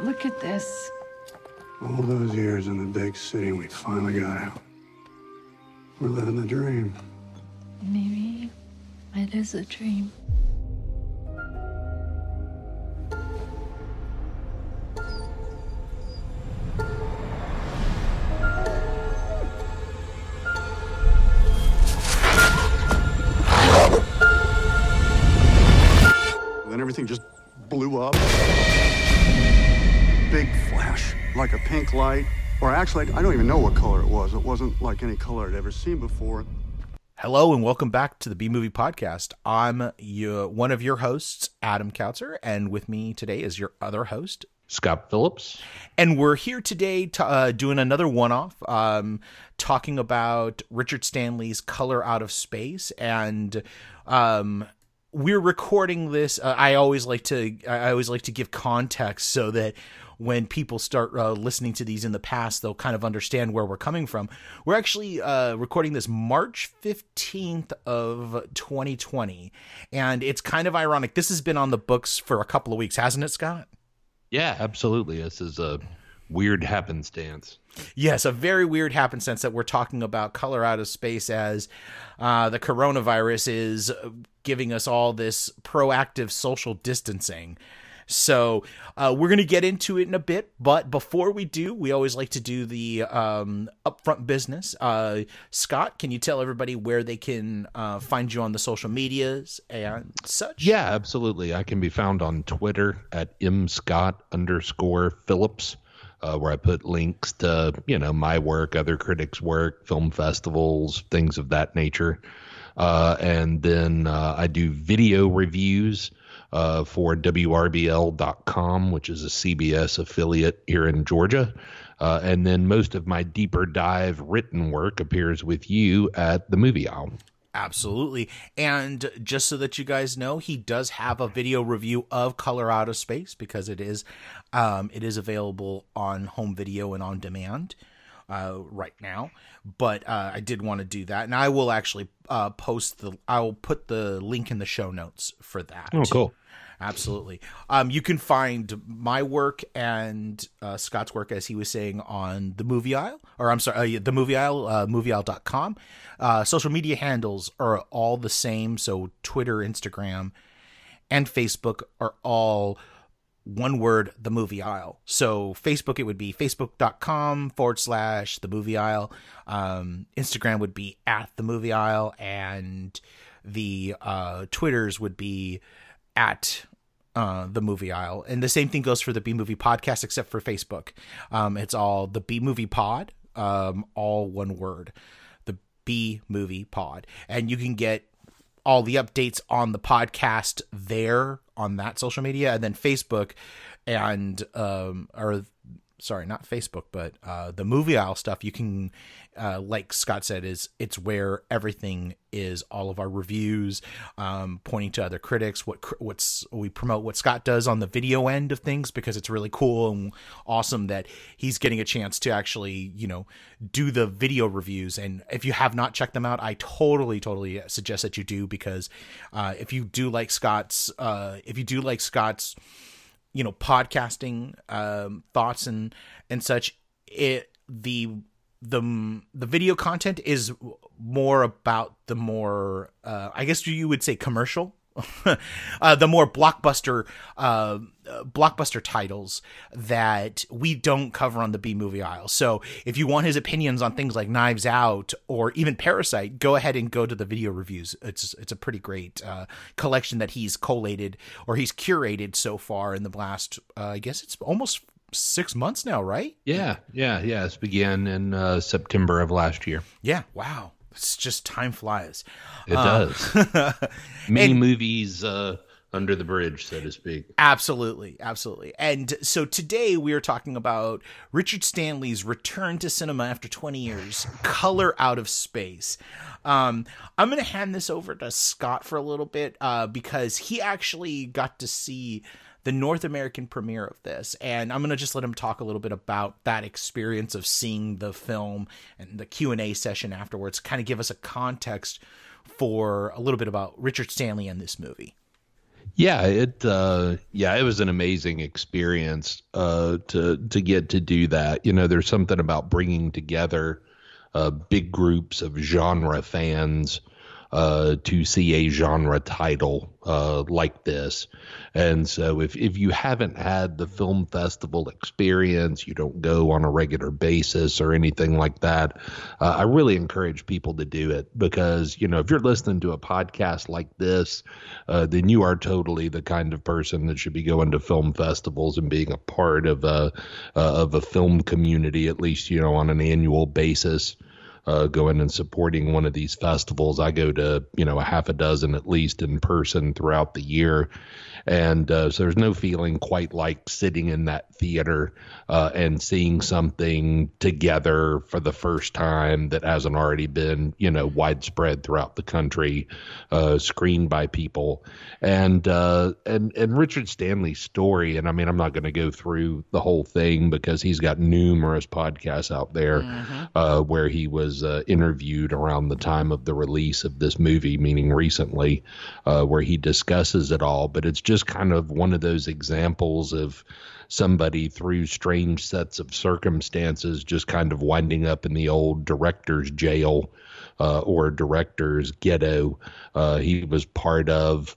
Look at this. All those years in the big city, we finally got out. We're living the dream. Maybe it is a dream. Pink light. Or actually, I don't even know what color it was. It wasn't like any color I'd ever seen before. Hello and welcome back to the B Movie Podcast. I'm your, one of your hosts, Adam Kautzer, and with me today is your other host, Scott Phillips. And we're here today to, uh, doing another one off, um, talking about Richard Stanley's Color Out of Space. And um, we're recording this. Uh, I always like to I always like to give context so that when people start uh, listening to these in the past, they'll kind of understand where we're coming from. We're actually uh, recording this March 15th of 2020, and it's kind of ironic. This has been on the books for a couple of weeks, hasn't it, Scott? Yeah, absolutely. This is a weird happenstance. Yes, a very weird happenstance that we're talking about color out of space as uh, the coronavirus is giving us all this proactive social distancing. So uh, we're going to get into it in a bit, but before we do, we always like to do the um, upfront business. Uh, Scott, can you tell everybody where they can uh, find you on the social medias and such? Yeah, absolutely. I can be found on Twitter at mscott underscore Phillips. Uh, where I put links to you know my work, other critics' work, film festivals, things of that nature, uh, and then uh, I do video reviews uh, for WRBL.com, which is a CBS affiliate here in Georgia. Uh, and then most of my deeper dive written work appears with you at the Movie Aisle. Absolutely. And just so that you guys know, he does have a video review of Color Out of Space because it is um, it is available on home video and on demand uh, right now. But uh, I did want to do that, and I will actually uh, post the. I will put the link in the show notes for that. Oh, cool. Absolutely. Um, you can find my work and uh, Scott's work, as he was saying, on the movie aisle, or I'm sorry, uh, the movie aisle, uh, movieaisle.com. Uh, social media handles are all the same. So Twitter, Instagram, and Facebook are all one word, the movie aisle. So Facebook, it would be facebook.com forward slash the movie aisle. Um, Instagram would be at the movie aisle. And the uh, Twitters would be at uh, the movie aisle. And the same thing goes for the B movie podcast, except for Facebook. Um, it's all the B movie pod, um, all one word, the B movie pod. And you can get all the updates on the podcast there on that social media and then Facebook and um or sorry, not Facebook, but uh, the movie aisle stuff, you can, uh, like Scott said, is it's where everything is. All of our reviews, um, pointing to other critics, what what's we promote what Scott does on the video end of things because it's really cool and awesome that he's getting a chance to actually, you know, do the video reviews. And if you have not checked them out, I totally, totally suggest that you do because uh, if you do like Scott's, uh, if you do like Scott's you know podcasting um, thoughts and and such it the the the video content is more about the more uh, I guess you would say commercial uh, the more blockbuster uh, blockbuster titles that we don't cover on the B movie aisle. So if you want his opinions on things like Knives Out or even Parasite, go ahead and go to the video reviews. It's it's a pretty great uh, collection that he's collated or he's curated so far in the last. Uh, I guess it's almost six months now, right? Yeah, yeah, yeah. This began in uh, September of last year. Yeah. Wow it's just time flies. It uh, does. Many and, movies uh, under the bridge, so to speak. Absolutely, absolutely. And so today we are talking about Richard Stanley's return to cinema after 20 years, Color Out of Space. Um, I'm going to hand this over to Scott for a little bit uh, because he actually got to see the North American premiere of this. And I'm going to just let him talk a little bit about that experience of seeing the film and the Q&A session afterwards, kind of give us a context for a little bit about Richard Stanley and this movie. Yeah, it uh, yeah, it was an amazing experience uh, to to get to do that. You know, there's something about bringing together uh, big groups of genre fans uh, to see a genre title uh, like this. And so, if, if you haven't had the film festival experience, you don't go on a regular basis or anything like that, uh, I really encourage people to do it because, you know, if you're listening to a podcast like this, uh, then you are totally the kind of person that should be going to film festivals and being a part of a, uh, of a film community, at least, you know, on an annual basis uh, going and supporting one of these festivals. I go to, you know, a half a dozen at least in person throughout the year. And uh, so there's no feeling quite like sitting in that theater uh, and seeing something together for the first time that hasn't already been, you know, widespread throughout the country, uh, screened by people. And uh, and and Richard Stanley's story, and I mean, I'm not going to go through the whole thing because he's got numerous podcasts out there mm-hmm. Uh, where he was uh, interviewed around the time of the release of this movie, meaning recently, where he discusses it all. But it's just kind of one of those examples of somebody through strange sets of circumstances just kind of winding up in the old director's jail uh, or director's ghetto. Uh, he was part of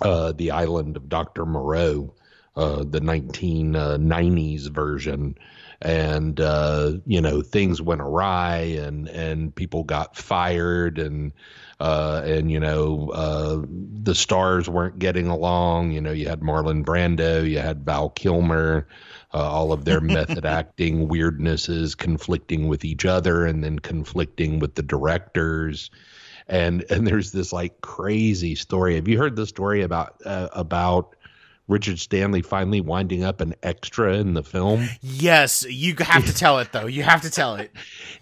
uh, the island of Dr. Moreau, uh, the 1990s version and uh, you know things went awry and and people got fired and uh, and you know uh, the stars weren't getting along. You know you had Marlon Brando, you had Val Kilmer. Uh, all of their method acting weirdnesses conflicting with each other and then conflicting with the directors and and there's this like crazy story have you heard the story about uh, about Richard Stanley finally winding up an extra in the film. Yes, you have to tell it though. You have to tell it.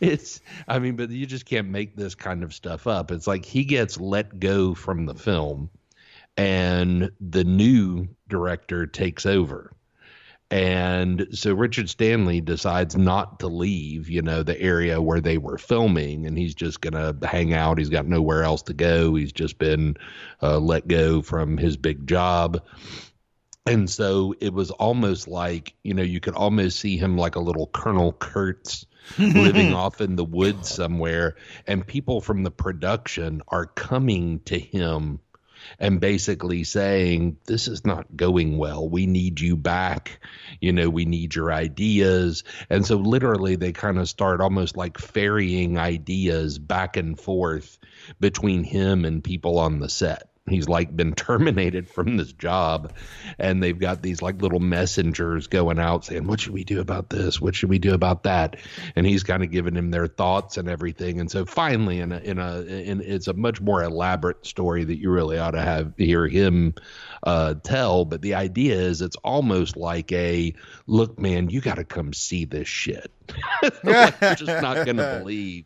it's I mean, but you just can't make this kind of stuff up. It's like he gets let go from the film and the new director takes over. And so Richard Stanley decides not to leave, you know, the area where they were filming, and he's just going to hang out. He's got nowhere else to go. He's just been uh, let go from his big job and so it was almost like you know you could almost see him like a little colonel kurtz living off in the woods somewhere. And people from the production are coming to him and basically saying this is not going well. We need you back. You know we need your ideas. And so literally they kind of start almost like ferrying ideas back and forth between him and people on the set he's like been terminated from this job. And they've got these like little messengers going out saying what should we do about this? What should we do about that? And he's kind of giving him their thoughts and everything. And so finally in a in a in it's a much more elaborate story that you really ought to have hear him uh, tell. But the idea is it's almost like a look man you got to come see this shit. Like, you're just not going to believe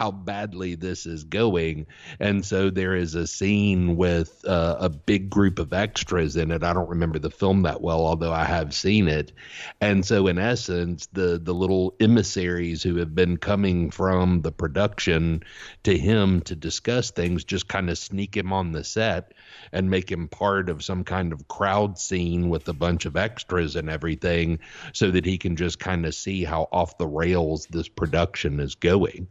how badly this is going. And so there is a scene with uh, a big group of extras in it. I don't remember the film that well, although I have seen it. And so in essence, the the little emissaries who have been coming from the production to him to discuss things just kind of sneak him on the set and make him part of some kind of crowd scene with a bunch of extras and everything so that he can just kind of see how off the rails this production is going.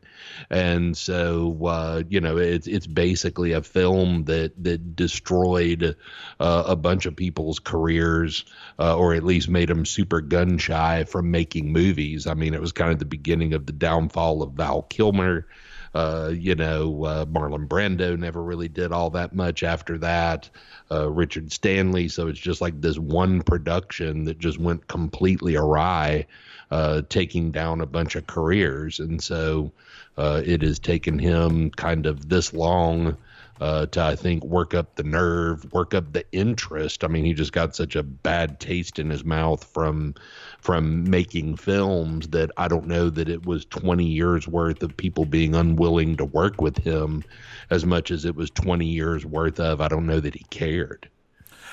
So, uh, you know, it's it's basically a film that that destroyed uh, a bunch of people's careers, uh, or at least made them super gun shy from making movies. I mean, it was kind of the beginning of the downfall of Val Kilmer. Uh, you know, uh, Marlon Brando never really did all that much after that. Uh, Richard Stanley. So it's just like this one production that just went completely awry, uh, taking down a bunch of careers. And so uh, it has taken him kind of this long uh, to I think work up the nerve, work up the interest. I mean, he just got such a bad taste in his mouth from from making films that I don't know that it was 20 years worth of people being unwilling to work with him as much as it was 20 years worth of I don't know that he cared.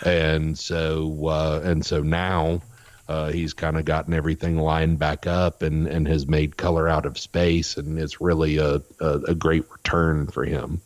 And so uh, and so now uh, he's kind of gotten everything lined back up and, and has made color out of space, and it's really a, a, a great return for him.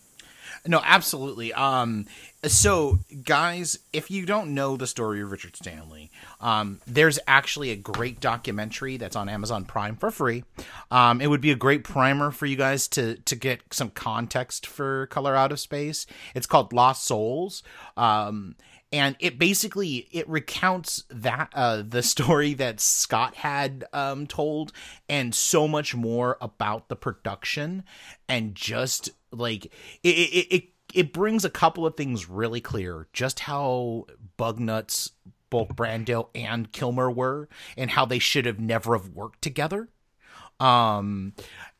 No, absolutely. Um, so guys, if you don't know the story of Richard Stanley, um, there's actually a great documentary that's on Amazon Prime for free. Um, it would be a great primer for you guys to to get some context for Color Out of Space. It's called Lost Souls. Um, and it basically it recounts that uh, the story that Scott had um, told, and so much more about the production, and just like it, it, it it brings a couple of things really clear, just how bug nuts both Brando and Kilmer were, and how they should have never have worked together. Um,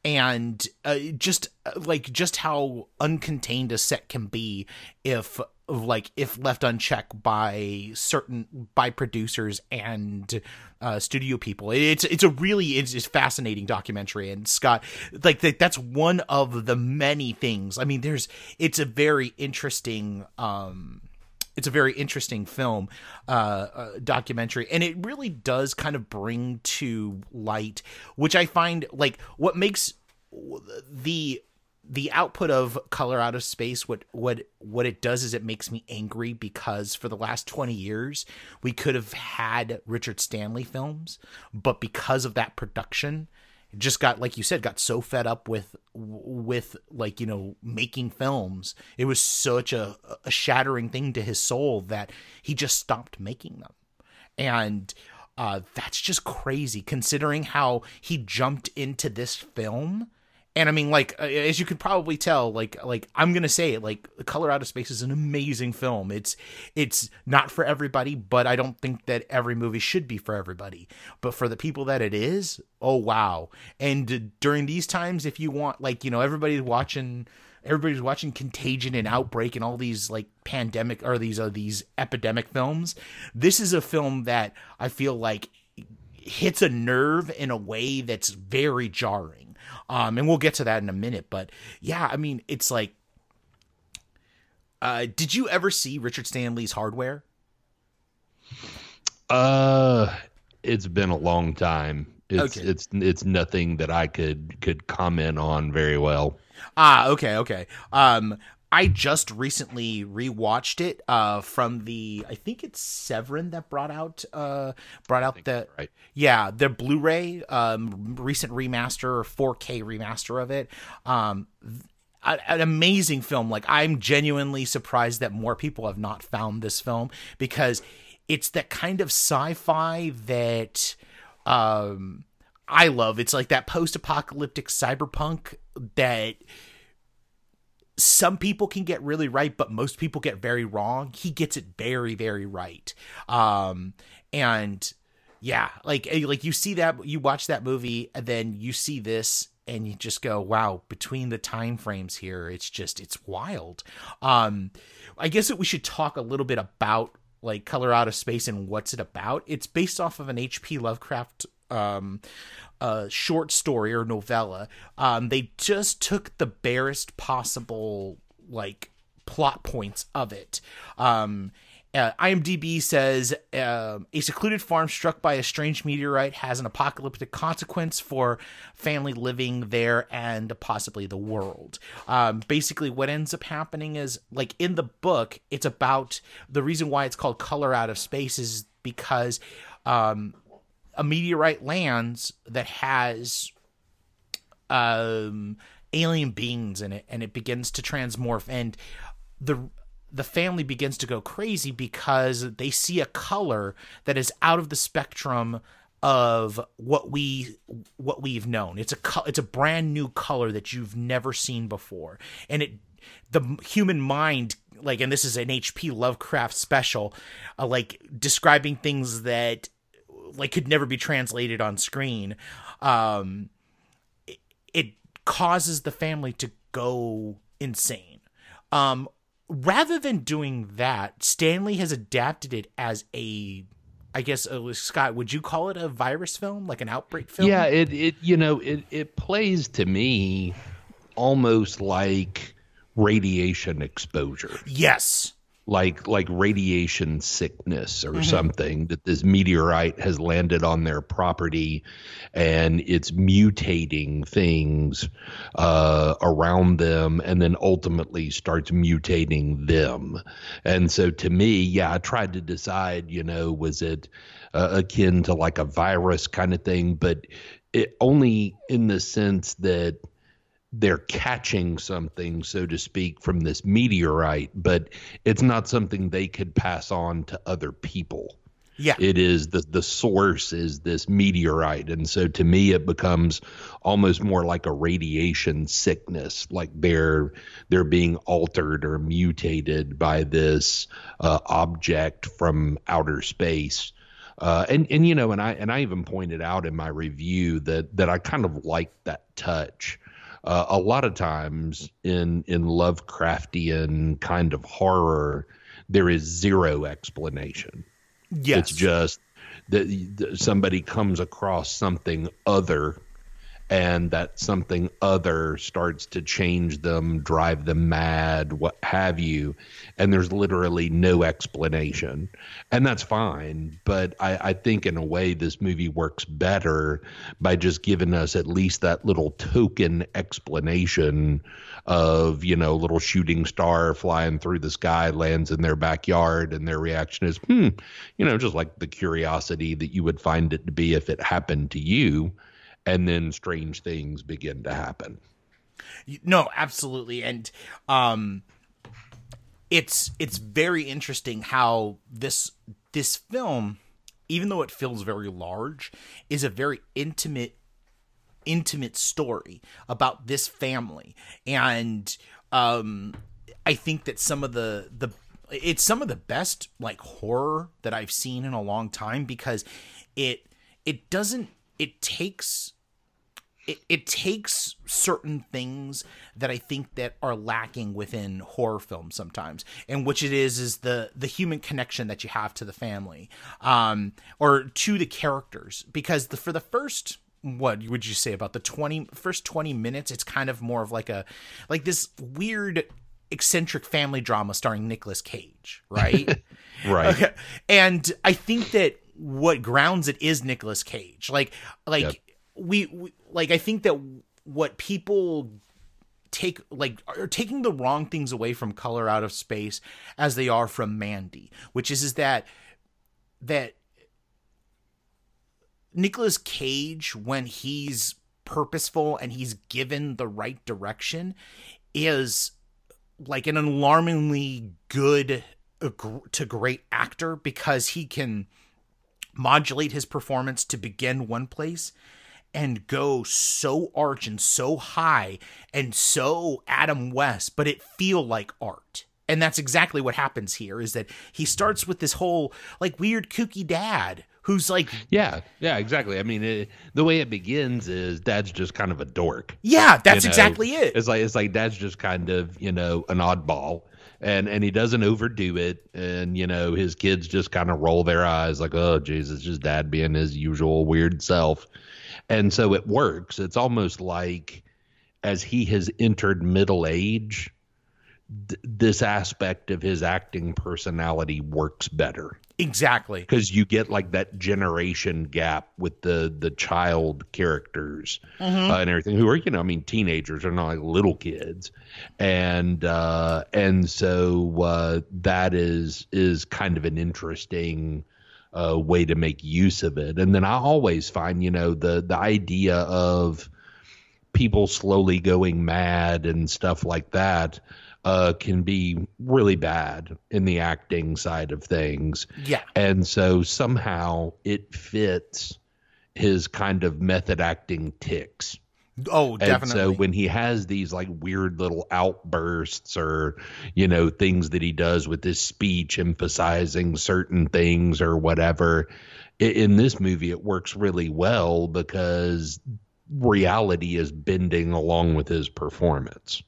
and uh, just uh, like just how uncontained a set can be if like if left unchecked by certain by producers and uh, studio people. It's it's a really it's, it's fascinating documentary, and Scott like that's one of the many things. I mean, there's it's a very interesting. um it's a very interesting film uh, uh, documentary and it really does kind of bring to light which i find like what makes the the output of color out of space what what what it does is it makes me angry because for the last 20 years we could have had richard stanley films but because of that production just got like you said got so fed up with with like you know making films. It was such a, a shattering thing to his soul that he just stopped making them. And uh, that's just crazy considering how he jumped into this film and I mean, like as you could probably tell, like like I'm gonna say it, like Color Out of Space is an amazing film. It's it's not for everybody, but I don't think that every movie should be for everybody. But for the people that it is, oh wow! And during these times, if you want, like you know, everybody's watching everybody's watching Contagion and Outbreak and all these like pandemic or these uh, these epidemic films. This is a film that I feel like hits a nerve in a way that's very jarring. Um, and we'll get to that in a minute. But yeah, I mean, it's like, uh, did you ever see Richard Stanley's Hardware? Uh, it's been a long time. It's Okay. it's it's nothing that I could could comment on very well. Ah, okay, okay. Um, I just recently rewatched it uh from the I think it's Severin that brought out uh brought out the right. yeah, the Blu-ray um recent remaster or 4K remaster of it. Um a- an amazing film. Like I'm genuinely surprised that more people have not found this film because it's that kind of sci-fi that um I love. It's like that post-apocalyptic cyberpunk that some people can get really right, but most people get very wrong. He gets it very, very right. Um, and yeah, like eh, like you see that you watch that movie, and then you see this, and you just go, "Wow!" Between the time frames here, it's just it's wild. Um, I guess that we should talk a little bit about like Color Out of Space and what's it about. It's based off of an H.P. Lovecraft um uh short story or novella um they just took the barest possible like plot points of it um uh, IMDb says um a secluded farm struck by a strange meteorite has an apocalyptic consequence for family living there and possibly the world. Um, basically, what ends up happening is like in the book, it's about the reason why it's called Color Out of Space is because um, a meteorite lands that has um alien beings in it and it begins to transmorph and the the family begins to go crazy because they see a color that is out of the spectrum of what we what we've known. It's a it's a brand new color that you've never seen before. And it the human mind like and this is an HP Lovecraft special uh, like describing things that like could never be translated on screen um it, it causes the family to go insane. Um rather than doing that stanley has adapted it as a i guess uh, scott would you call it a virus film? Like an outbreak film? Yeah, it it you know it it plays to me almost like radiation exposure. yes like like radiation sickness or something that this meteorite has landed on their property and it's mutating things uh, around them and then ultimately starts mutating them. And so to me yeah i tried to decide you know was it uh, akin to like a virus kind of thing but it only in the sense that they're catching something, so to speak, from this meteorite, but it's not something they could pass on to other people. Yeah. It is the the source is this meteorite. And so to me it becomes almost more like a radiation sickness, like they're they're being altered or mutated by this uh, object from outer space. Uh, and and you know, and I and I even pointed out in my review that that I kind of like that touch uh, a lot of times in in Lovecraftian kind of horror, there is zero explanation. Yes. It's just that that somebody comes across something other and that something other starts to change them, drive them mad, what have you. And there's literally no explanation. And that's fine. But I, I think in a way, this movie works better by just giving us at least that little token explanation of, you know, little shooting star flying through the sky, lands in their backyard, and their reaction is, hmm, you know, just like the curiosity that you would find it to be if it happened to you and then strange things begin to happen. No, absolutely, and um, it's it's very interesting how this this film, even though it feels very large, is a very intimate intimate story about this family, and um, I think that some of the the it's some of the best like horror that I've seen in a long time because it it doesn't it takes it, it takes certain things that I think that are lacking within horror films sometimes, and which it is is the the human connection that you have to the family, um, or to the characters. Because the for the first what would you say about the 20 first 20 minutes it's kind of more of like a like this weird eccentric family drama starring Nicolas Cage, right? Right. Okay. And I think that what grounds it is Nicolas Cage. Like like Yep. we, we like I think that what people take like are taking the wrong things away from color out of space as they are from Mandy, which is is that that Nicolas Cage when he's purposeful and he's given the right direction is like an alarmingly good to great actor because he can modulate his performance to begin one place and go so arch and so high and so Adam West, but it feel like art. And that's exactly what happens here is that he starts with this whole like weird kooky dad who's like Yeah, yeah, exactly. I mean, it, the way it begins is dad's just kind of a dork. yeah, that's you know? exactly it. It's like it's like dad's just kind of you know an oddball, and and he doesn't overdo it, and you know his kids just kind of roll their eyes like, oh Jesus, just dad being his usual weird self, and so it works. It's almost like as he has entered middle age, th- this aspect of his acting personality works better Exactly. because you get like that generation gap with the the child characters uh, and everything who are you know I mean teenagers are not like little kids. And uh and so uh that is is kind of an interesting uh way to make use of it. And then I always find you know the the idea of people slowly going mad and stuff like that uh, can be really bad in the acting side of things. Yeah. And so somehow it fits his kind of method acting ticks. Oh, And definitely. so when he has these like weird little outbursts or, you know, things that he does with his speech emphasizing certain things or whatever, in this movie it works really well because reality is bending along with his performance.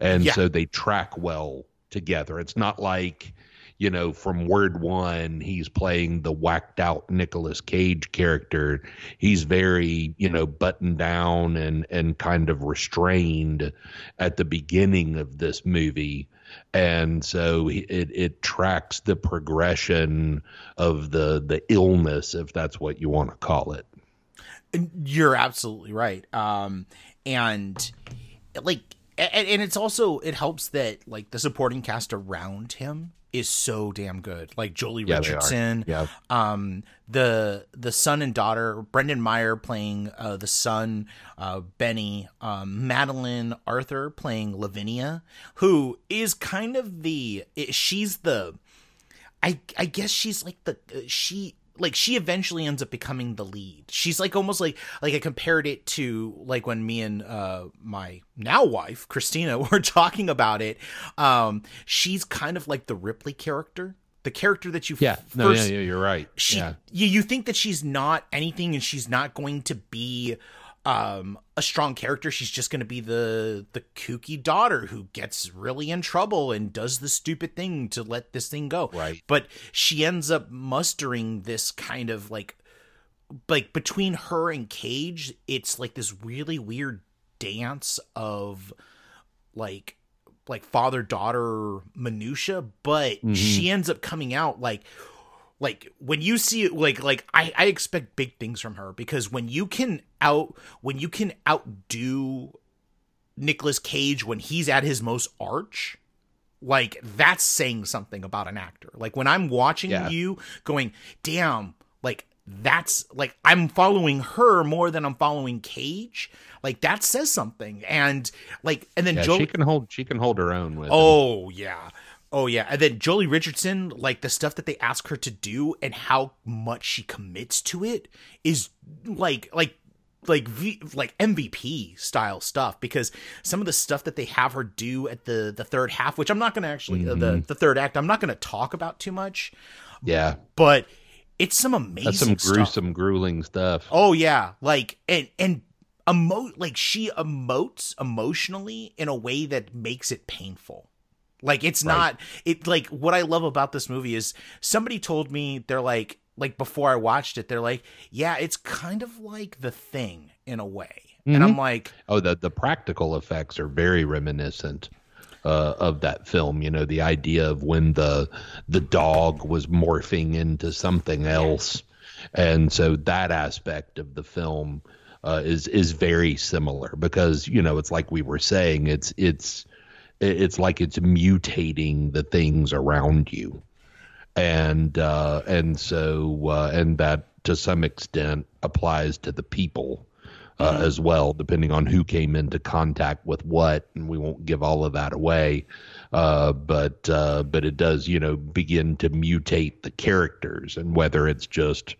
And yeah. so they track well together. It's not like, you know, from word one, he's playing the whacked out Nicolas Cage character. He's very, you know, buttoned down and and kind of restrained at the beginning of this movie. and so it it tracks the progression of the the illness if that's what you want to call it you're absolutely right um and like and, and it's also it helps that like the supporting cast around him is so damn good. Like Joely Yeah. Richardson, Yeah. um, the the son and daughter, Brendan Meyer playing uh, the son, uh, Benny, um, Madeleine Arthur playing Lavinia, who is kind of the she's the, I I guess she's like the uh, she like she eventually ends up becoming the lead. She's like almost like like I compared it to like when me and uh my now wife Christina were talking about it. Um she's kind of like the Ripley character. The character that you yeah f- no first yeah, yeah you're right she yeah you, you think that she's not anything and she's not going to be um a strong character she's just going to be the the kooky daughter who gets really in trouble and does the stupid thing to let this thing go Right. but she ends up mustering this kind of like like between her and cage it's like this really weird dance of like like father daughter minutia but she ends up coming out like like when you see like like I, I expect big things from her because when you can out when you can outdo Nicolas Cage when he's at his most arch like that's saying something about an actor like when i'm watching Yeah. you going damn like that's like i'm following her more than i'm following cage like that says something and like and then yeah Joe she can hold she can hold her own with him. Oh yeah. Oh yeah. And then Joely Richardson, like the stuff that they ask her to do and how much she commits to it is like like like v, like MVP style stuff because some of the stuff that they have her do at the the third half, which I'm not going to actually uh, the the third act, I'm not going to talk about too much, yeah but it's some amazing that's some stuff. gruesome grueling stuff Oh yeah, like and and emo like she emotes emotionally in a way that makes it painful. Like it's Right. not it like what I love about this movie is somebody told me they're like like before I watched it they're like yeah it's kind of like the thing in a way. And I'm like Oh, the the practical effects are very reminiscent uh, of that film. You know, the idea of when the the dog was morphing into something else, and so that aspect of the film uh, is is very similar because you know it's like we were saying it's it's it's like it's mutating the things around you. And uh, and so uh, and that to some extent applies to the people uh, as well, depending on who came into contact with what, and we won't give all of that away. Uh, but uh, but it does, you know, begin to mutate the characters, and whether it's just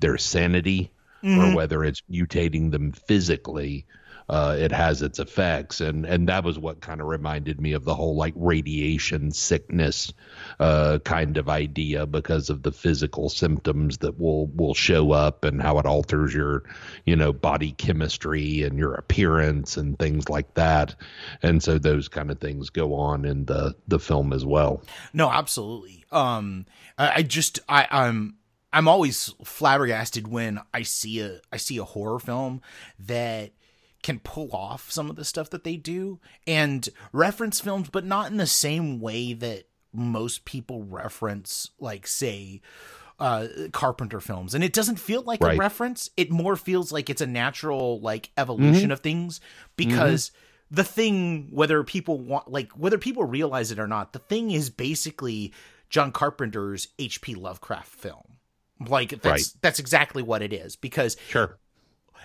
their sanity or whether it's mutating them physically, uh, it has its effects, and and that was what kind of reminded me of the whole like radiation sickness uh, kind of idea because of the physical symptoms that will will show up and how it alters your you know body chemistry and your appearance and things like that, and so those kind of things go on in the the film as well. No, absolutely. Um, I, I just I I'm I'm always flabbergasted when I see a I see a horror film that can pull off some of the stuff that they do and reference films, but not in the same way that most people reference, like say. Uh, Carpenter films, and it doesn't feel like a reference. It more feels like it's a natural like evolution of things because the thing whether people want like whether people realize it or not the thing is basically john carpenter's hp lovecraft film like that's Right. that's exactly what it is because Sure.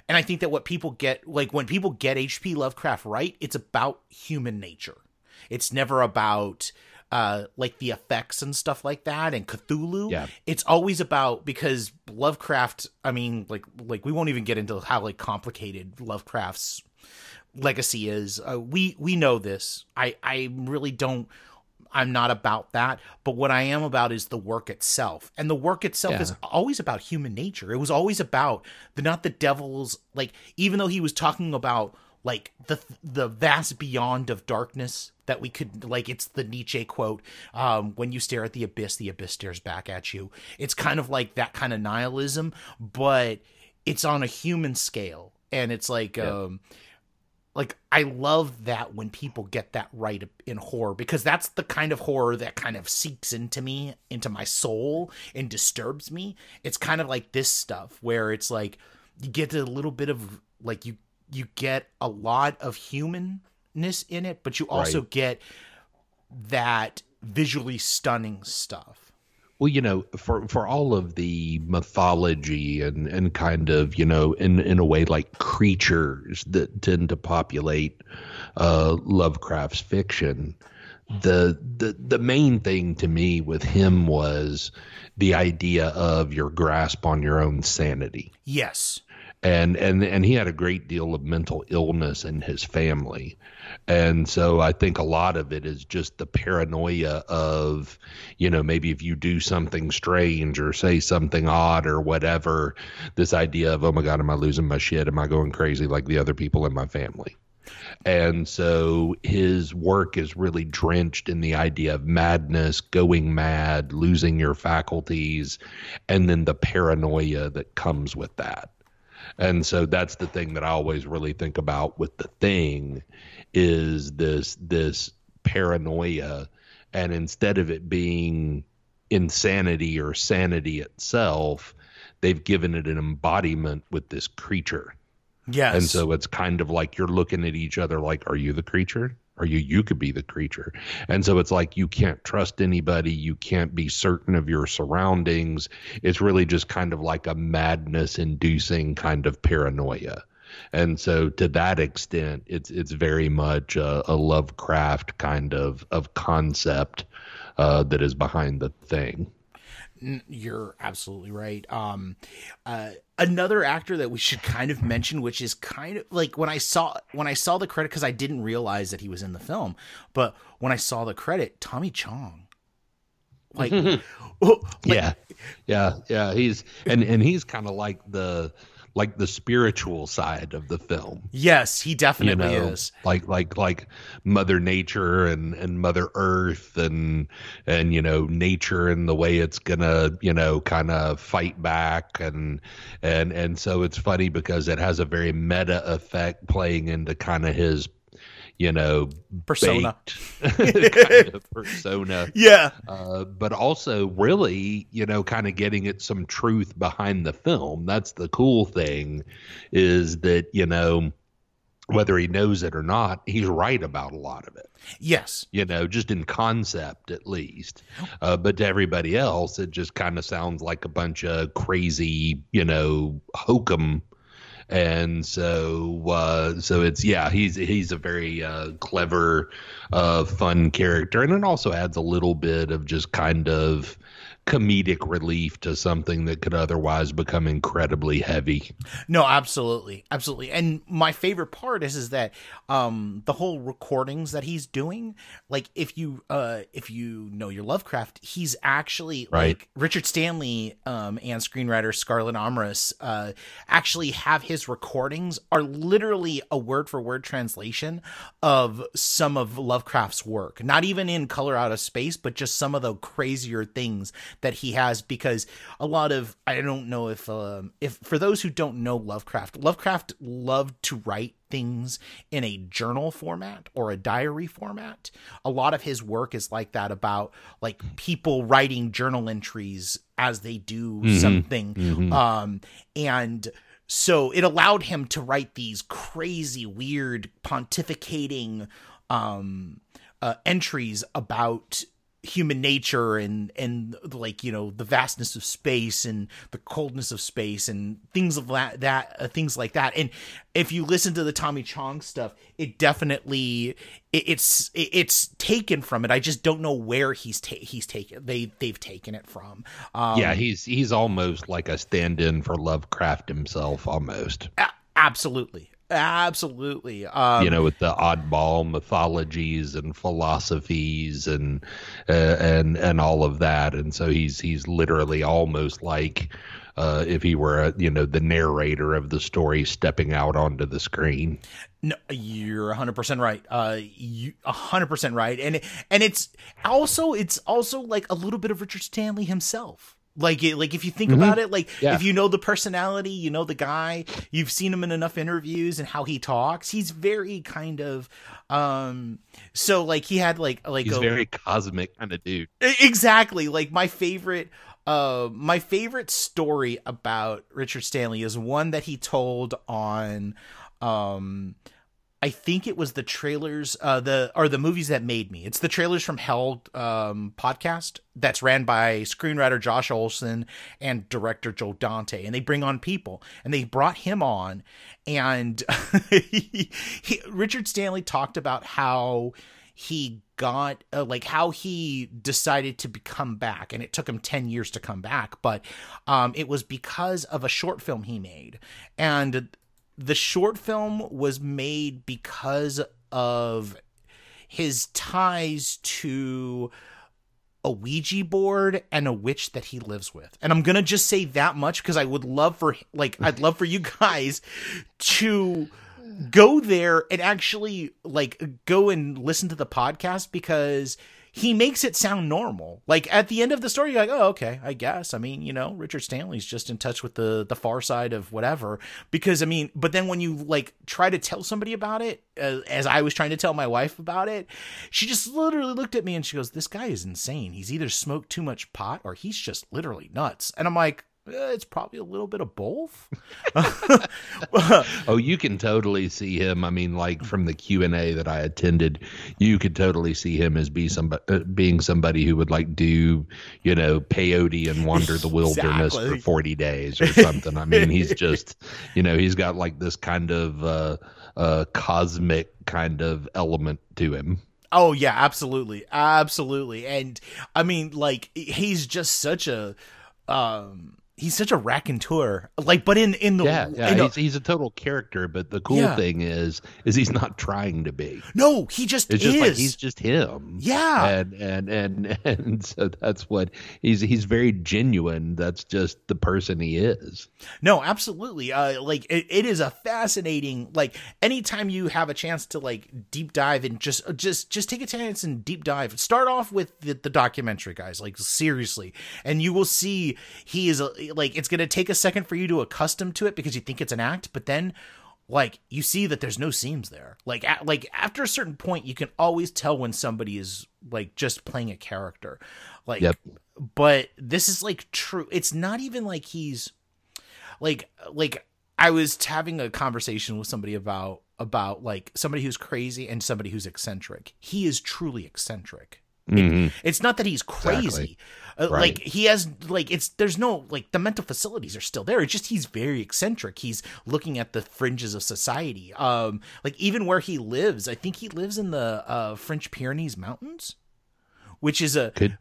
And i think that what people get like when people get hp lovecraft right it's about human nature. It's never about uh like the effects and stuff like that and cthulhu. Yeah. it's always about because lovecraft i mean like like we won't even get into how like complicated lovecraft's legacy is. Uh, we we know this. I i really don't i'm not about that but what i am about is the work itself. And the work itself Yeah. is always about human nature. It was always about the not the devil's like even though he was talking about like the the vast beyond of darkness that we could like it's the Nietzsche quote um when you stare at the abyss the abyss stares back at you. It's kind of like that kind of nihilism but it's on a human scale. And it's like um like I love that when people get that right in horror because that's the kind of horror that kind of seeks into me, into my soul and disturbs me. It's kind of like this stuff where it's like you get a little bit of like you you get a lot of humanness in it, but you also Right. get that visually stunning stuff. Well, you know, for for all of the mythology and and kind of you know in in a way like creatures that tend to populate uh, Lovecraft's fiction, the the the main thing to me with him was the idea of your grasp on your own sanity Yes. And and and he had a great deal of mental illness in his family. And so i think a lot of it is just the paranoia of you know maybe if you do something strange or say something odd or whatever this idea of oh my god am i losing my shit? Am i going crazy like the other people in my family? And so his work is really drenched in the idea of madness, going mad, losing your faculties, and then the paranoia that comes with that. And so that's the thing that I always really think about with the thing is this this paranoia and instead of it being insanity or sanity itself, they've given it an embodiment with this creature. Yes. And so it's kind of like you're looking at each other like, are you the creature? Are you you could be the creature. And so it's like you can't trust anybody, you can't be certain of your surroundings. It's really just kind of like a madness inducing kind of paranoia. And so to that extent, it's it's very much a, a Lovecraft kind of of concept uh, that is behind the thing. You're absolutely right. Um, uh, another actor that we should kind of mention, which is kind of like when I saw when I saw the credit because I didn't realize that he was in the film, but when I saw the credit, Tommy Chong. Like, like- yeah yeah yeah he's and and he's kind of like the like the spiritual side of the film yes, he you definitely know is. like like like mother nature and and mother earth and and you know nature and the way it's gonna you know kind of fight back and and and so it's funny because it has a very meta effect playing into kind of his you know Persona. kind of persona Yeah, uh, but also really, you know, kind of getting at some truth behind the film. That's the cool thing, is that you know, whether he knows it or not, he's right about a lot of it. yes, You know, just in concept at least. Uh, but to everybody else, it just kind of sounds like a bunch of crazy, you know, hokum. And so, uh, so it's yeah, he's he's a very uh, clever, uh, fun character, and it also adds a little bit of just kind of comedic relief to something that could otherwise become incredibly heavy. No, absolutely, absolutely. And my favorite part is is that um the whole recordings that he's doing, like if you uh if you know your Lovecraft, he's actually Right. like Richard Stanley um and screenwriter Scarlett Amaris uh actually have his recordings are literally a word for word translation of some of Lovecraft's work. Not even in Color Out of Space, but just some of the crazier things that he has because a lot of I don't know if um if for those who don't know Lovecraft, Lovecraft loved to write things in a journal format or a diary format. A lot of his work is like that about like people writing journal entries as they do something. Um and so it allowed him to write these crazy weird pontificating um uh, entries about human nature and and like you know the vastness of space and the coldness of space and things of that that uh, things like that. And if you listen to the Tommy Chong stuff it definitely it, it's it, it's taken from it. I just don't know where he's ta- he's taken they they've taken it from. Um, yeah, he's he's almost like a stand-in for Lovecraft himself, almost. absolutely absolutely um you know, with the oddball mythologies and philosophies and uh, and and all of that, and so he's he's literally almost like uh, if he were a, you know the narrator of the story stepping out onto the screen. No, you're 100% right. Uh you 100% right. And and it's also it's also like a little bit of Richard Stanley himself. Like, it, like if you think about it, like Yeah. if you know the personality, you know the guy, you've seen him in enough interviews and how he talks. He's very kind of, um. So like he had like like He's a, very cosmic kind of dude. Exactly like my favorite uh my favorite story about richard stanley is one that he told on um I think it was the trailers, uh, the or the movies that made me. It's the trailers from Hell um, podcast that's ran by screenwriter Josh Olson and director Joe Dante, and they bring on people, and they brought him on, and he, he, Richard Stanley talked about how he got uh, like how he decided to become back and it took him 10 years to come back but um it was because of a short film he made and the short film was made because of his ties to a Ouija board and a witch that he lives with. And I'm going to just say that much because I would love for like I'd love for you guys to go there and actually like go and listen to the podcast because he makes it sound normal. Like at the end of the story, you're like, oh, okay, I guess. I mean, you know, Richard Stanley's just in touch with the the far side of whatever. Because I mean, but then when you like try to tell somebody about it, uh, as I was trying to tell my wife about it, she just literally looked at me and she goes, "This guy is insane. He's either smoked too much pot or he's just literally nuts." And I'm like. "Eh, It's probably a little bit of both. Oh, you can totally see him. I mean, like from the Q and A that I attended, you could totally see him as be somebody, uh, being somebody who would like do, you know, peyote and wander the wilderness Exactly. for forty days or something. I mean, he's just, you know, he's got like this kind of uh, uh, cosmic kind of element to him. Oh yeah, absolutely, absolutely, and I mean, like he's just such a, um, he's such a raconteur, like, but in in the Yeah, yeah, in a- he's, he's a total character. But the cool Yeah. thing is, is he's not trying to be. no, he just It's is. just like he's just him. Yeah. And and and and so that's what he's he's very genuine. That's just the person he is. No, absolutely. Uh, like it, it is a fascinating. Like anytime you have a chance to like deep dive and just just just take a chance and deep dive. Start off with the, the documentary, guys. Like seriously, and you will see he is a, like it's gonna take a second for you to accustom to it because you think it's an act, but then like you see that there's no seams there. Like at, like after a certain point, you can always tell when somebody is like just playing a character. Like, Yep. but this is like true. It's not even like he's like like I was having a conversation with somebody about about like somebody who's crazy and somebody who's eccentric. He is truly eccentric. Mhm. It's not that he's crazy. Exactly. Uh, Right. Like he has like it's there's no like the mental facilities are still there. It's just he's very eccentric. He's looking at the fringes of society. Um like even where he lives, I think he lives in the uh French Pyrenees mountains, which is a Could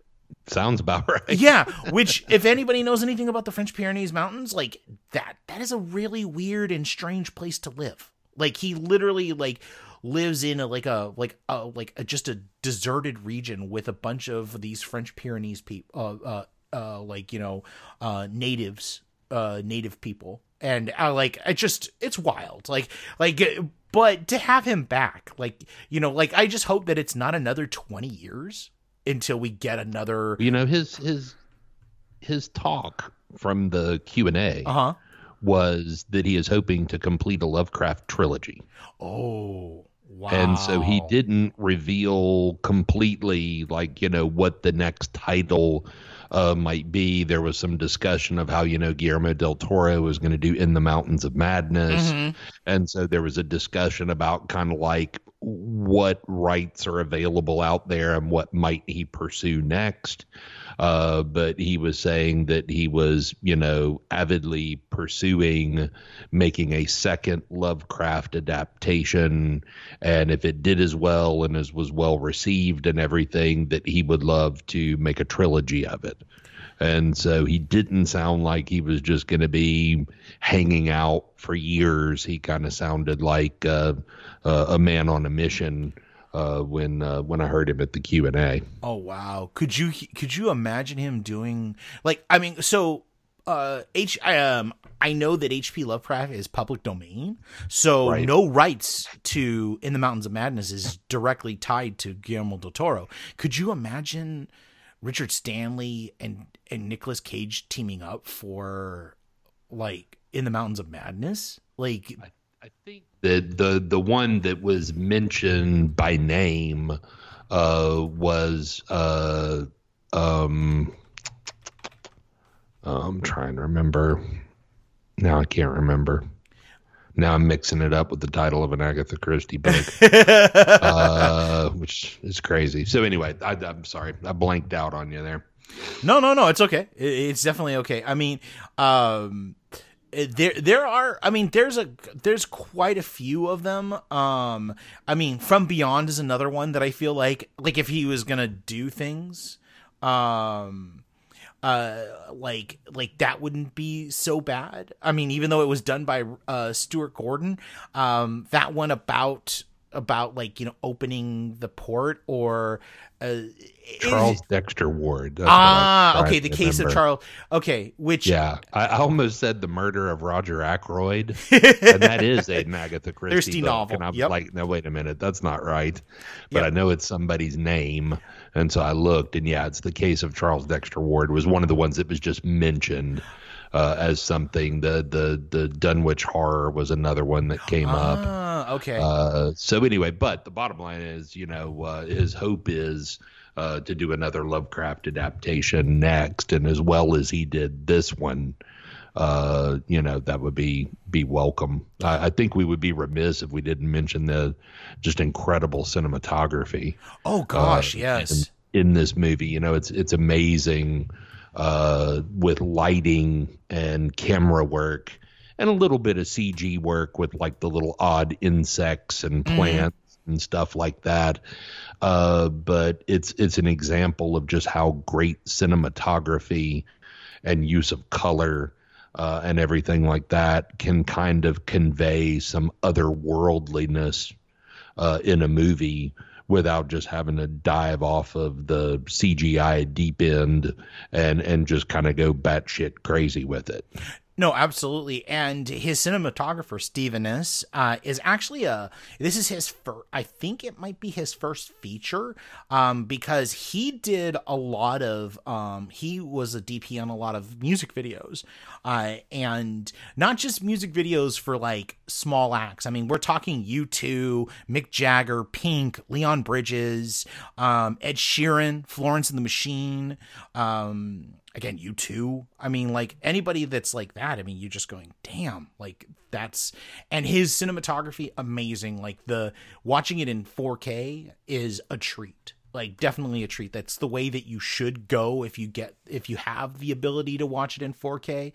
sounds about right. yeah, which if anybody knows anything about the French Pyrenees mountains, like that that is a really weird and strange place to live. Like he literally like lives in a like a like a like a, just a deserted region with a bunch of these French Pyrenees people uh uh uh like you know uh natives uh native people. And uh, like it just it's wild. Like like uh, but to have him back like you know like I just hope that it's not another 20 years until we get another You know his his his talk from the Q and A uh-huh was that he is hoping to complete a Lovecraft trilogy. Oh, wow. And so he didn't reveal completely, like, you know, what the next title uh, might be. There was some discussion of how, you know, Guillermo del Toro was going to do In the Mountains of Madness. Mhm. And so there was a discussion about kind of like what rights are available out there and what might he pursue next. Uh, but he was saying that he was, you know, avidly pursuing making a second Lovecraft adaptation. And if it did as well and as was well received and everything, that he would love to make a trilogy of it. And so he didn't sound like he was just going to be hanging out for years. He kind of sounded like uh, uh, a man on a mission uh, when uh, when I heard him at the Q and A. Oh wow. Could you could you imagine him doing like I mean so uh H um I know that HP Lovecraft is public domain. So Right. no rights to In the Mountains of Madness is directly tied to Guillermo del Toro. Could you imagine Richard Stanley and and Nicolas Cage teaming up for like in the Mountains of Madness. Like I, I think the the the one that was mentioned by name uh, was uh, um, I'm trying to remember. Now I can't remember. Now I'm mixing it up with the title of an Agatha Christie book, uh, which is crazy. So anyway, I, I'm sorry, I blanked out on you there. No, no, no, it's okay. It's definitely okay. I mean, um, there there are i mean there's a there's quite a few of them um i mean from beyond is another one that i feel like like if he was gonna do things um uh like like that wouldn't be so bad i mean even though it was done by uh stuart gordon um that one about about like you know opening the port or uh, Charles Dexter Ward. ah, okay, the case remember. of Charles. Okay, which yeah, I almost said the murder of Roger Ackroyd, and that is a Agatha Christie book. novel. And I'm yep. like, no, wait a minute, that's not right. But yep. I know it's somebody's name, and so I looked, and yeah, it's the case of Charles Dexter Ward was one of the ones that was just mentioned uh, as something. The the the Dunwich Horror was another one that came ah, up. Okay. Uh, so anyway, but the bottom line is, you know, uh, his hope is uh, to do another Lovecraft adaptation next, and as well as he did this one. Uh, you know that would be be welcome. I, I, think we would be remiss if we didn't mention the just incredible cinematography. Oh gosh, uh, yes. In, in, this movie, you know, it's it's amazing uh, with lighting and camera work and a little bit of CG work with like the little odd insects and mm-hmm. plants mm. and stuff like that. Uh, but it's it's an example of just how great cinematography and use of color uh, and everything like that can kind of convey some otherworldliness uh, in a movie without just having to dive off of the CGI deep end and and just kind of go batshit crazy with it. No, absolutely. And his cinematographer, Annis, uh, is actually a. This is his first. I think it might be his first feature, um, because he did a lot of. Um, he was a DP on a lot of music videos, uh, and not just music videos for like small acts. I mean, we're talking U2, Mick Jagger, Pink, Leon Bridges, um, Ed Sheeran, Florence and the Machine. Um, again U2. i mean like anybody that's like that i mean you're just going damn like that's and his cinematography amazing. Like the watching it in 4k is a treat. Like definitely a treat. That's the way that you should go if you get if you have the ability to watch it in 4k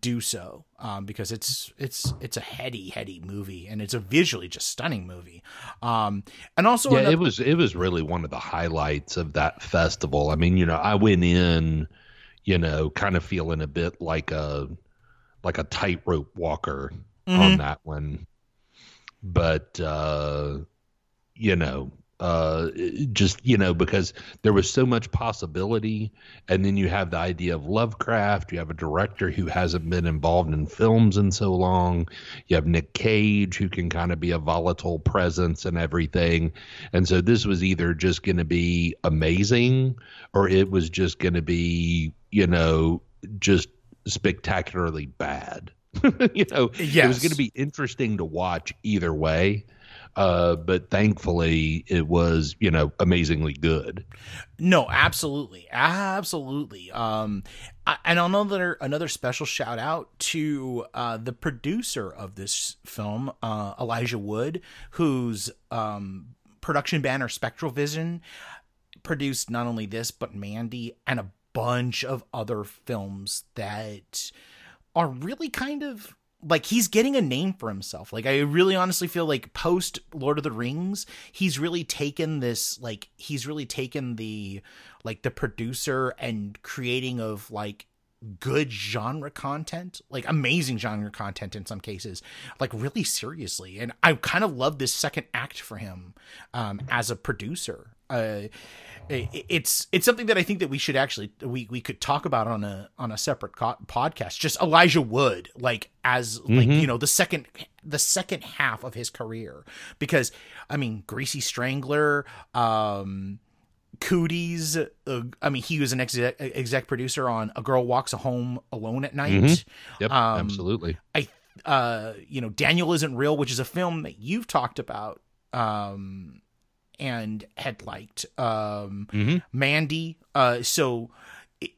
do so um, because it's it's it's a heady heady movie and it's a visually just stunning movie. Um, and also yeah another- it was it was really one of the highlights of that festival. I mean you know i went in you know, kind of feeling a bit like a like a tightrope walker mm-hmm. on that one. But uh, you know, uh, just you know because there was so much possibility. And then you have the idea of lovecraft. You have a director who hasn't been involved in films in so long. You have nick cage who can kind of be a volatile presence and everything. And so this was either just going to be amazing or it was just going to be you know just spectacularly bad. You know yes. it was going to be interesting to watch either way uh, but thankfully it was you know amazingly good. No, absolutely, absolutely. Um, and another another special shout out to uh, the producer of this film, uh, Elijah Wood, whose um, production banner Spectral Vision produced not only this but Mandy and a bunch of other films that are really kind of like he's getting a name for himself. Like I really honestly feel like post Lord of the Rings, he's really taken this like he's really taken the like the producer and creating of like good genre content, like amazing genre content in some cases, like really seriously. And I kind of love this second act for him um as a producer. Uh it's it's something that I think that we should actually we we could talk about on a on a separate co- podcast. Just Elijah Wood, like as mm-hmm. like you know the second the second half of his career, because I mean Greasy Strangler, um, Cooties. Uh, I mean, he was an exec, exec producer on A Girl Walks a Home Alone at Night. Mhm. Yep, Um, absolutely. I, uh, you know, Daniel isn't real, which is a film that you've talked about, um, and had liked. Um, Mhm. Mandy. Uh, so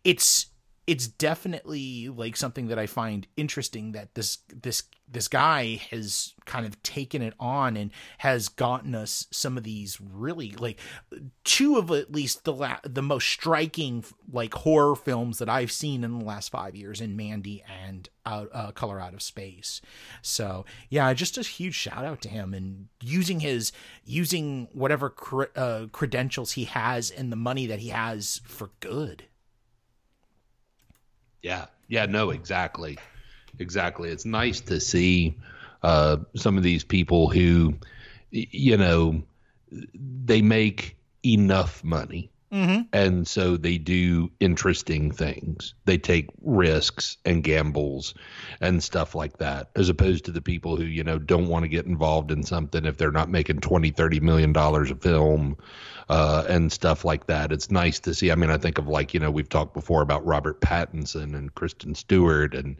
it's it's definitely like something that I find interesting that this this this guy has kind of taken it on and has gotten us some of these really like two of at least the la- the most striking like horror films that I've seen in the last five years in Mandy and out, uh, Color Out of Space. So yeah, just a huge shout out to him and using his using whatever cre- uh, credentials he has and the money that he has for good. Yeah. Yeah, no, exactly. Exactly. It's nice to see uh, some of these people who, you know, they make enough money. Mm-hmm. And so they do interesting things. They take risks and gambles and stuff like that, as opposed to the people who, you know, don't want to get involved in something if they're not making 20, 30 million dollars a film uh, and stuff like that. It's nice to see. I mean, I think of like, you know, we've talked before about Robert Pattinson and Kristen Stewart and,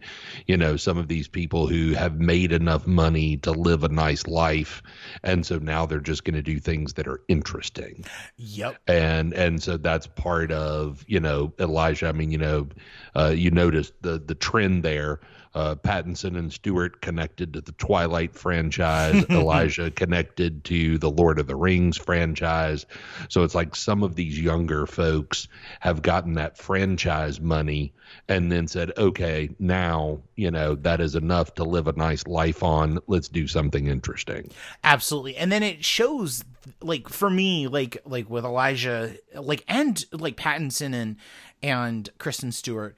you know, some of these people who have made enough money to live a nice life. And so now they're just going to do things that are interesting Yep. and and so that's part of you know Elijah. I mean, you know, uh, you noticed the the trend there. Uh, Pattinson and Stewart connected to the Twilight franchise. Elijah connected to the Lord of the Rings franchise. So it's like some of these younger folks have gotten that franchise money and then said, okay, now you know that is enough to live a nice life on. Let's do something interesting. absolutely and then it shows like for me like like with elijah like and like pattinson and and kristen stewart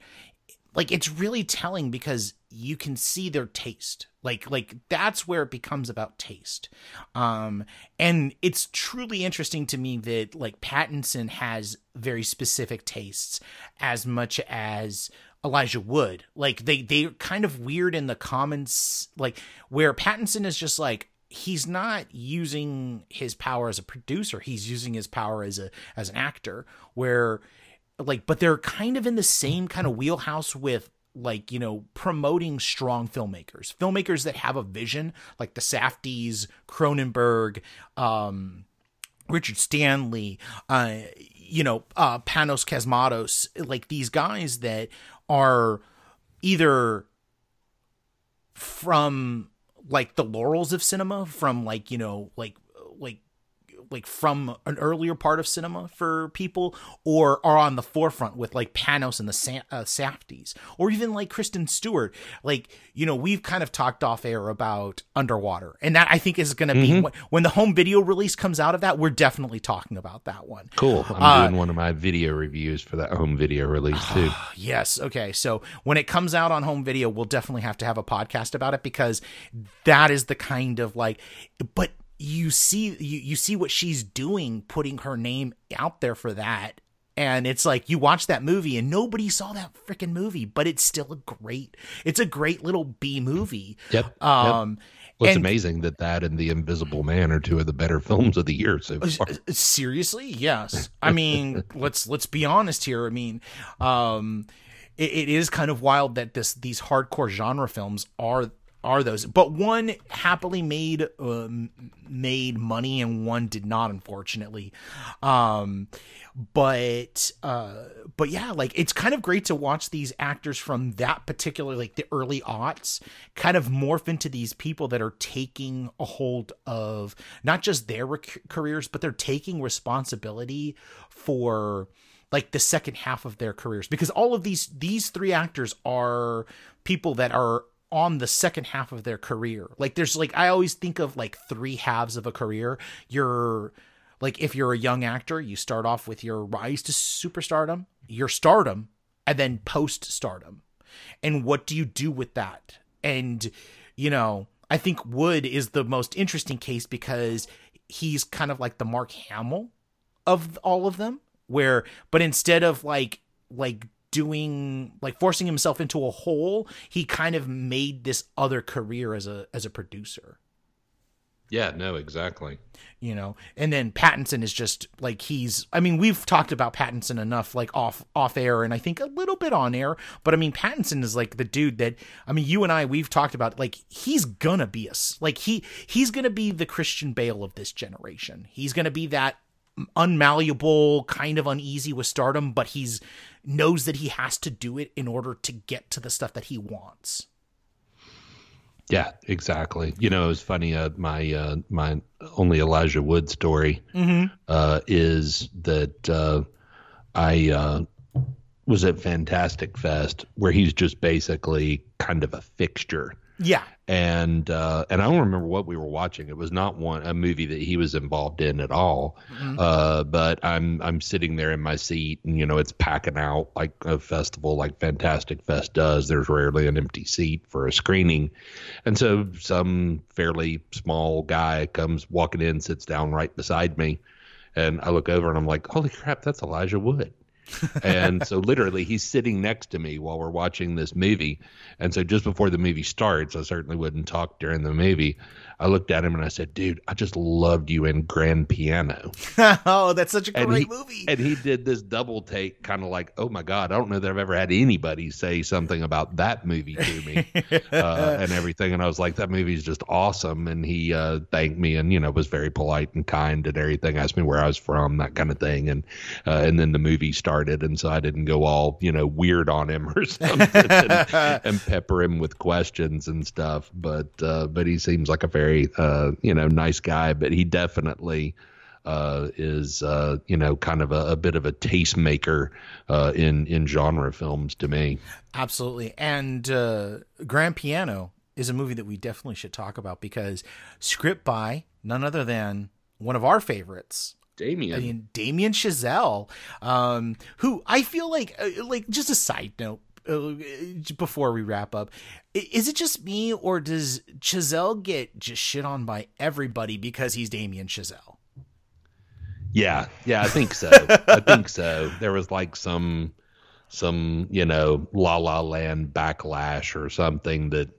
like it's really telling because you can see their taste. Like like that's where it becomes about taste. Um and it's truly interesting to me that like pattinson has very specific tastes as much as Elijah Wood. Like they they're kind of weird in the comments like where Pattinson is just like he's not using his power as a producer, he's using his power as a as an actor where like but they're kind of in the same kind of wheelhouse with like you know promoting strong filmmakers filmmakers that have a vision like the Safdies cronenberg um Richard Stanley, uh, you know, uh, Panos Cosmatos, like these guys that are either from like the laurels of cinema, from like you know, like like like from an earlier part of cinema for people, or are on the forefront with like Panos and the Sa- uh, Safdies, or even like Kristen Stewart. Like you know, we've kind of talked off air about Underwater, and that I think is going to be when, when the home video release comes out of that. We're definitely talking about that one. Cool. I'm Uh, doing one of my video reviews for that home video release too. Yes. Okay. So when it comes out on home video, we'll definitely have to have a podcast about it because that is the kind of like, but you see, you, you see what she's doing, putting her name out there for that. And it's like you watch that movie and nobody saw that freaking movie, but it's still a great, it's a great little B movie. Yep. Um, Well, it's and- amazing that that and The Invisible Man are two of the better films of the year so far. Uh, Seriously, yes. I mean, let's let's be honest here. I mean, um, it, it is kind of wild that this these hardcore genre films are are those, but one happily made um, made money and one did not, unfortunately. Um, but uh, but yeah, like it's kind of great to watch these actors from that particular like the early aughts kind of morph into these people that are taking a hold of not just their rec- careers, but they're taking responsibility for like the second half of their careers because all of these these three actors are people that are on the second half of their career. Like there's like I always think of like three halves of a career. You're like if you're a young actor, you start off with your rise to superstardom, your stardom, and then post stardom. And what do you do with that? And you know, I think Wood is the most interesting case because he's kind of like the Mark Hamill of all of them where but instead of like like doing like forcing himself into a hole he kind of made this other career as a as a producer. Yeah, no, exactly. you know? And then pattinson is just like he's i mean we've talked about pattinson enough like off off air and i think a little bit on air but i mean pattinson is like the dude that i mean you and i we've talked about like he's gonna be us like he he's gonna be the christian bale of this generation. He's gonna be that unmalleable kind of uneasy with stardom but he's knows that he has to do it in order to get to the stuff that he wants Yeah, exactly. You know, it was funny. Uh, my uh, my only Elijah Wood story uh, is that uh, I uh, was at Fantastic Fest, where he's just basically kind of a fixture. Yeah and uh, and I don't remember what we were watching. It was not one a movie that he was involved in at all. Uh, but I'm I'm sitting there in my seat, and you know it's packing out like a festival like Fantastic Fest does. There's rarely an empty seat for a screening, and so some fairly small guy comes walking in, sits down right beside me, and I look over and I'm like, holy crap, that's Elijah Wood and so literally he's sitting next to me while we're watching this movie. And so just before the movie starts i certainly wouldn't talk during the movie i looked at him and i said dude i just loved you in grand piano. Oh that's such a and great he, movie. and he did this double take kind of like oh my god i don't know that i've ever had anybody say something about that movie to me uh, and everything. And i was like that movie's just awesome. And he uh, thanked me and you know was very polite and kind and everything asked me where i was from that kind of thing. And uh, and then the movie started and so i didn't go all you know weird on him or something and, and pepper him with questions and stuff. But uh, but he seems like a very uh, you know nice guy but he definitely uh, is uh, you know kind of a, a bit of a tastemaker uh, in in genre films to me. Absolutely. And uh, Grand Piano is a movie that we definitely should talk about because script by none other than one of our favorites. Damien, I mean, Damien Chazelle, um, who I feel like, uh, like just a side note uh, before we wrap up, is it just me or does Chazelle get just shit on by everybody because he's Damien Chazelle? yeah, yeah, I think so. I think so. There was like some some you know La La Land backlash or something that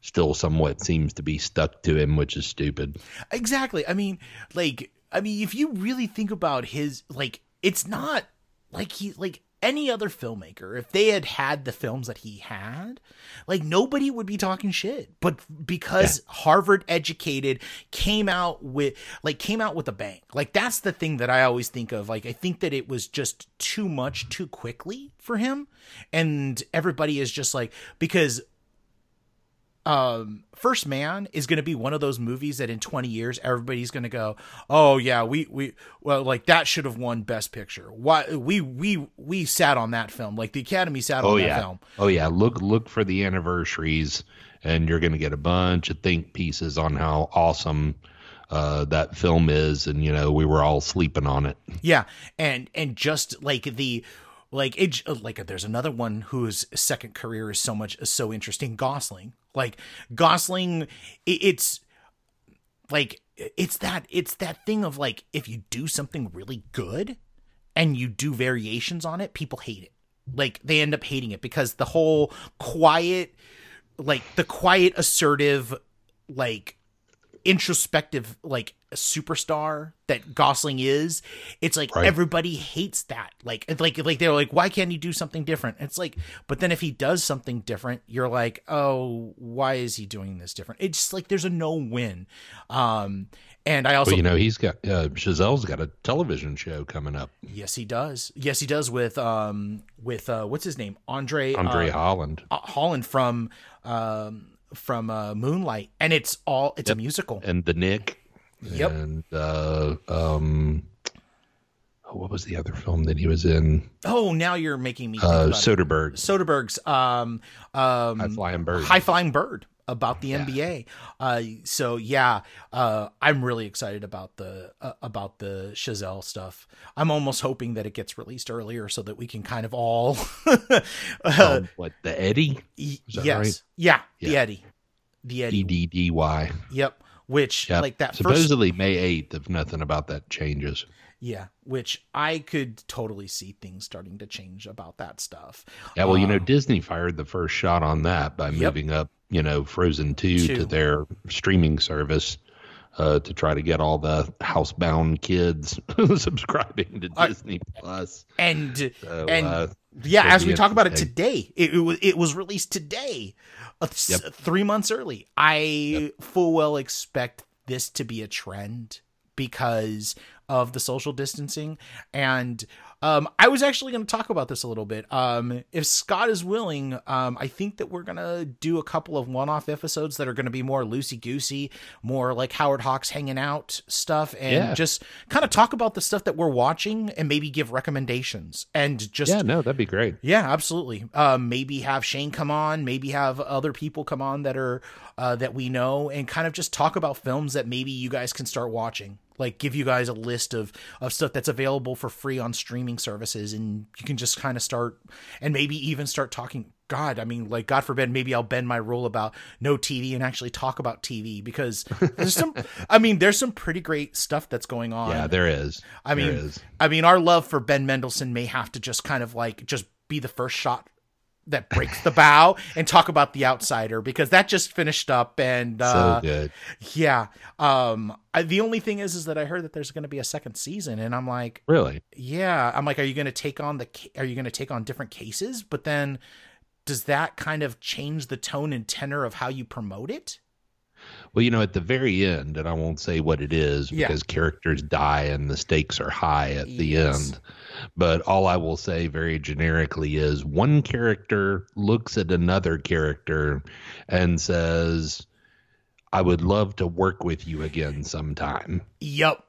still somewhat seems to be stuck to him, which is stupid. Exactly. I mean, like, I mean, if you really think about his, like, it's not like he, like any other filmmaker. If they had had the films that he had, like, nobody would be talking shit. But because Harvard educated came out with, like, came out with a bang. Like, that's the thing that I always think of. Like, I think that it was just too much too quickly for him. And everybody is just like, because um first man is going to be one of those movies that in 20 years everybody's going to go oh yeah we we well like that should have won best picture. Why we we we sat on that film. Like the academy sat on Oh that film. Oh yeah. Look look for the anniversaries, and you're going to get a bunch of think pieces on how awesome uh, that film is, and you know we were all sleeping on it. yeah and and just like the like it like there's another one whose second career is so much so interesting. Gosling like gosling it's like it's that it's that thing of like if you do something really good and you do variations on it people hate it. Like they end up hating it because the whole quiet like the quiet assertive like introspective like a superstar that Gosling is it's like Right. everybody hates that like it's like like they're like why can't he do something different it's like but then if he does something different you're like oh why is he doing this different it's just like there's a no win um and I also But you know he's got uh, Chazelle's got a television show coming up. yes he does yes he does with um with uh what's his name Andre Andre uh, Holland. Holland from um from uh Moonlight and it's all it's a musical and the Nick. Yep. And uh, um, oh, what was the other film that he was in? oh now you're making me Uh, about it. Soderbergh. Soderbergh's um um High Flying Bird. High Flying Bird about the Yeah. NBA. Uh, so yeah, uh, I'm really excited about the uh, about the Chazelle stuff. I'm almost hoping that it gets released earlier so that we can kind of all. Um, what the Eddy? yes, right? yeah, the Eddy, the Eddy. E D D Y. Yep. Which Yep. like that first Supposedly May eighth, if nothing about that changes. Yeah, which I could totally see things starting to change about that stuff. Yeah, well, you know, Uh, Disney fired the first shot on that by Yep. moving up, you know, Frozen 2 Two. to their streaming service. uh, to try to get all the housebound kids subscribing to Uh, Disney Plus. and So, and uh, yeah, as we talk about it today, it, it was it was released today, uh, Yep. three months early. I full well expect this to be a trend because of the social distancing and um, I was actually going to talk about this a little bit. Um, if Scott is willing, um, I think that we're going to do a couple of one off episodes that are going to be more loosey goosey, more like Howard Hawks hanging out stuff, and Yeah. just kind of talk about the stuff that we're watching and maybe give recommendations and just yeah, no, that'd be great. yeah, absolutely. Um, maybe have Shane come on, maybe have other people come on that are uh, that we know, and kind of just talk about films that maybe you guys can start watching. Like give you guys a list of of stuff that's available for free on streaming services, and you can just kind of start, and maybe even start talking. God, I mean, like God forbid, maybe I'll bend my rule about no TV and actually talk about TV because there's some. I mean, there's some pretty great stuff that's going on. Yeah, there is. I mean, is. I mean, our love for Ben Mendelsohn may have to just kind of like just be the first shot that breaks the bow and talk about the outsider because that just finished up and uh so good. yeah um I, the only thing is is that i heard that there's going to be a second season and i'm like Really? yeah i'm like are you going to take on the are you going to take on different cases but then does that kind of change the tone and tenor of how you promote it Well, you know, at the very end, and I won't say what it is Yeah. because characters die and the stakes are high at the end. But all I will say very generically is one character looks at another character and says, I would love to work with you again sometime. yep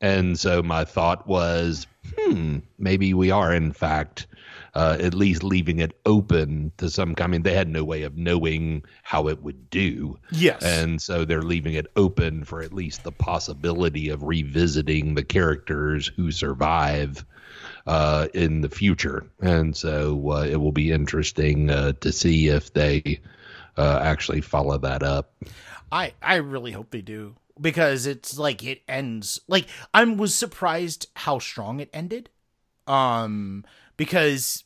And so my thought was, hmm, maybe we are, in fact, uh, at least leaving it open to some. I mean, they had no way of knowing how it would do. yes And so they're leaving it open for at least the possibility of revisiting the characters who survive uh, in the future. And so uh, it will be interesting uh, to see if they uh, actually follow that up. I I really hope they do because it's like it ends like I was surprised how strong it ended. Um because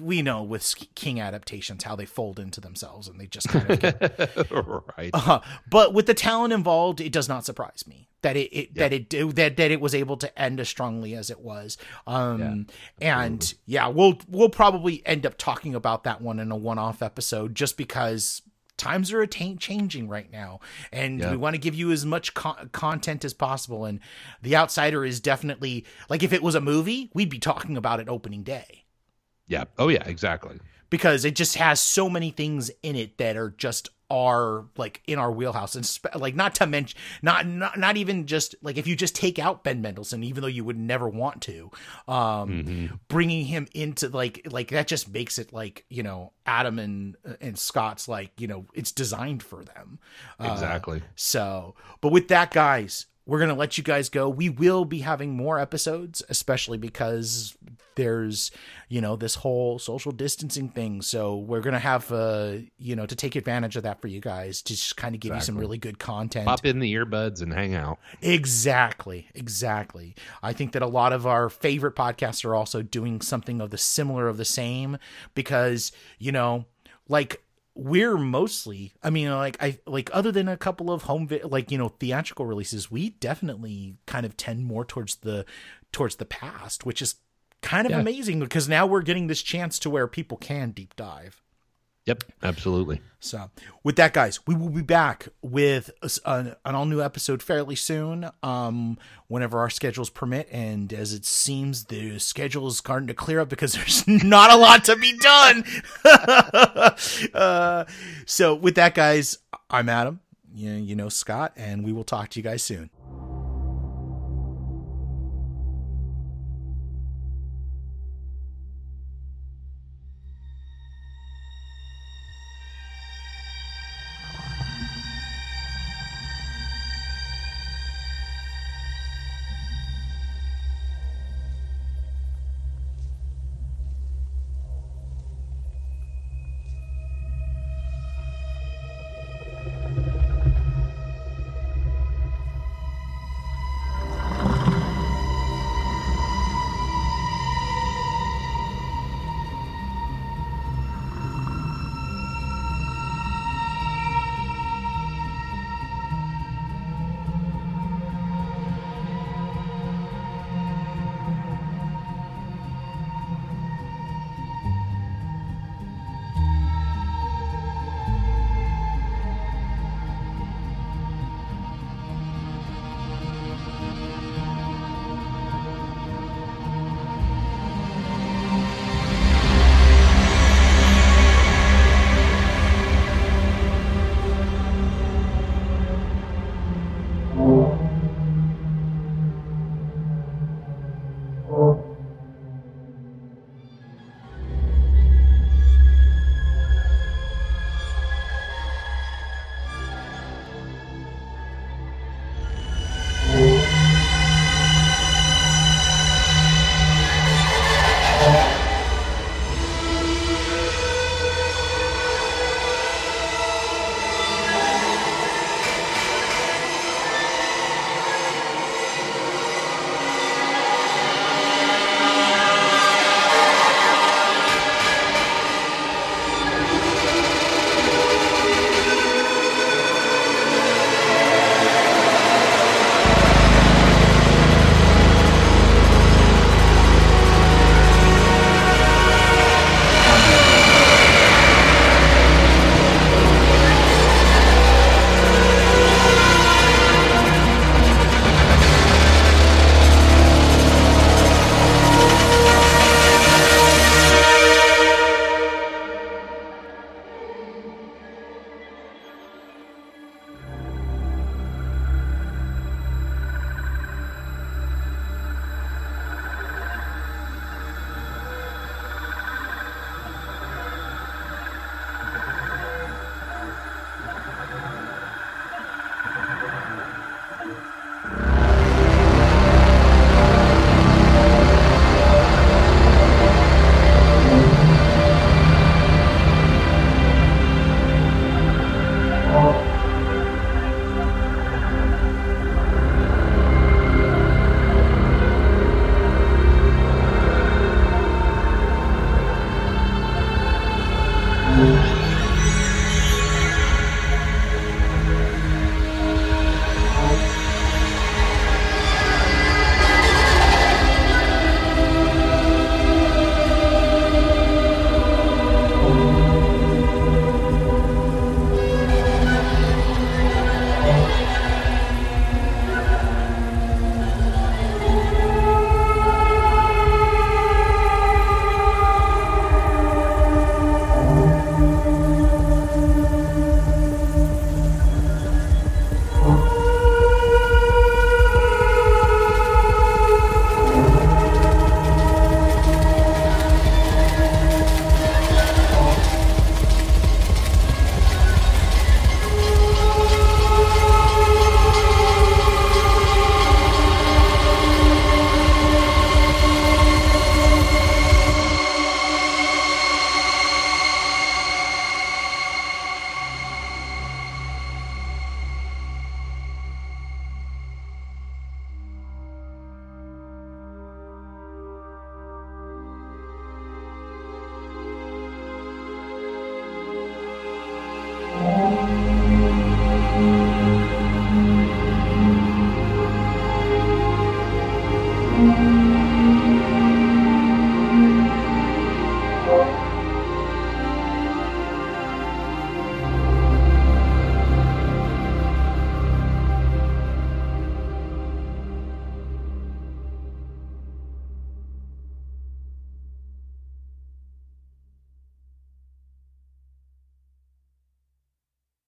we know with King adaptations how they fold into themselves and they just kind of get right. uh, but with the talent involved, it does not surprise me that it, it that it that that it was able to end as strongly as it was. Um, and yeah, we'll we'll probably end up talking about that one in a one-off episode, just because times are attain- changing right now, and Yeah. we want to give you as much con- content as possible. And The Outsider is definitely like if it was a movie, we'd be talking about it opening day Yeah. Oh, yeah, exactly. because it just has so many things in it that are just are like in our wheelhouse and spe- like not to mention not, not not even just like if you just take out Ben Mendelsohn even though you would never want to um bringing him into like like that just makes it like you know Adam and and Scott's like you know it's designed for them Uh, Exactly. so, but with that, guys, we're going to let you guys go. We will be having more episodes, especially because there's, you know, this whole social distancing thing. So we're going to have, uh, you know, to take advantage of that for you guys to just kind of give you some really good content. Pop in the earbuds and hang out. Exactly, exactly. I think that a lot of our favorite podcasts are also doing something of the similar of the same because, you know, like we're mostly I mean like I like other than a couple of home vi- like you know theatrical releases, we definitely kind of tend more towards the towards the past, which is kind of Yeah. amazing because now we're getting this chance to where people can deep dive. Yep, absolutely. So, with that, guys, we will be back with s- an, an all new episode fairly soon, um, whenever our schedules permit. And as it seems, the schedule is starting to clear up because there's not a lot to be done. uh, so, with that, guys, I'm Adam. You, you know Scott, and we will talk to you guys soon.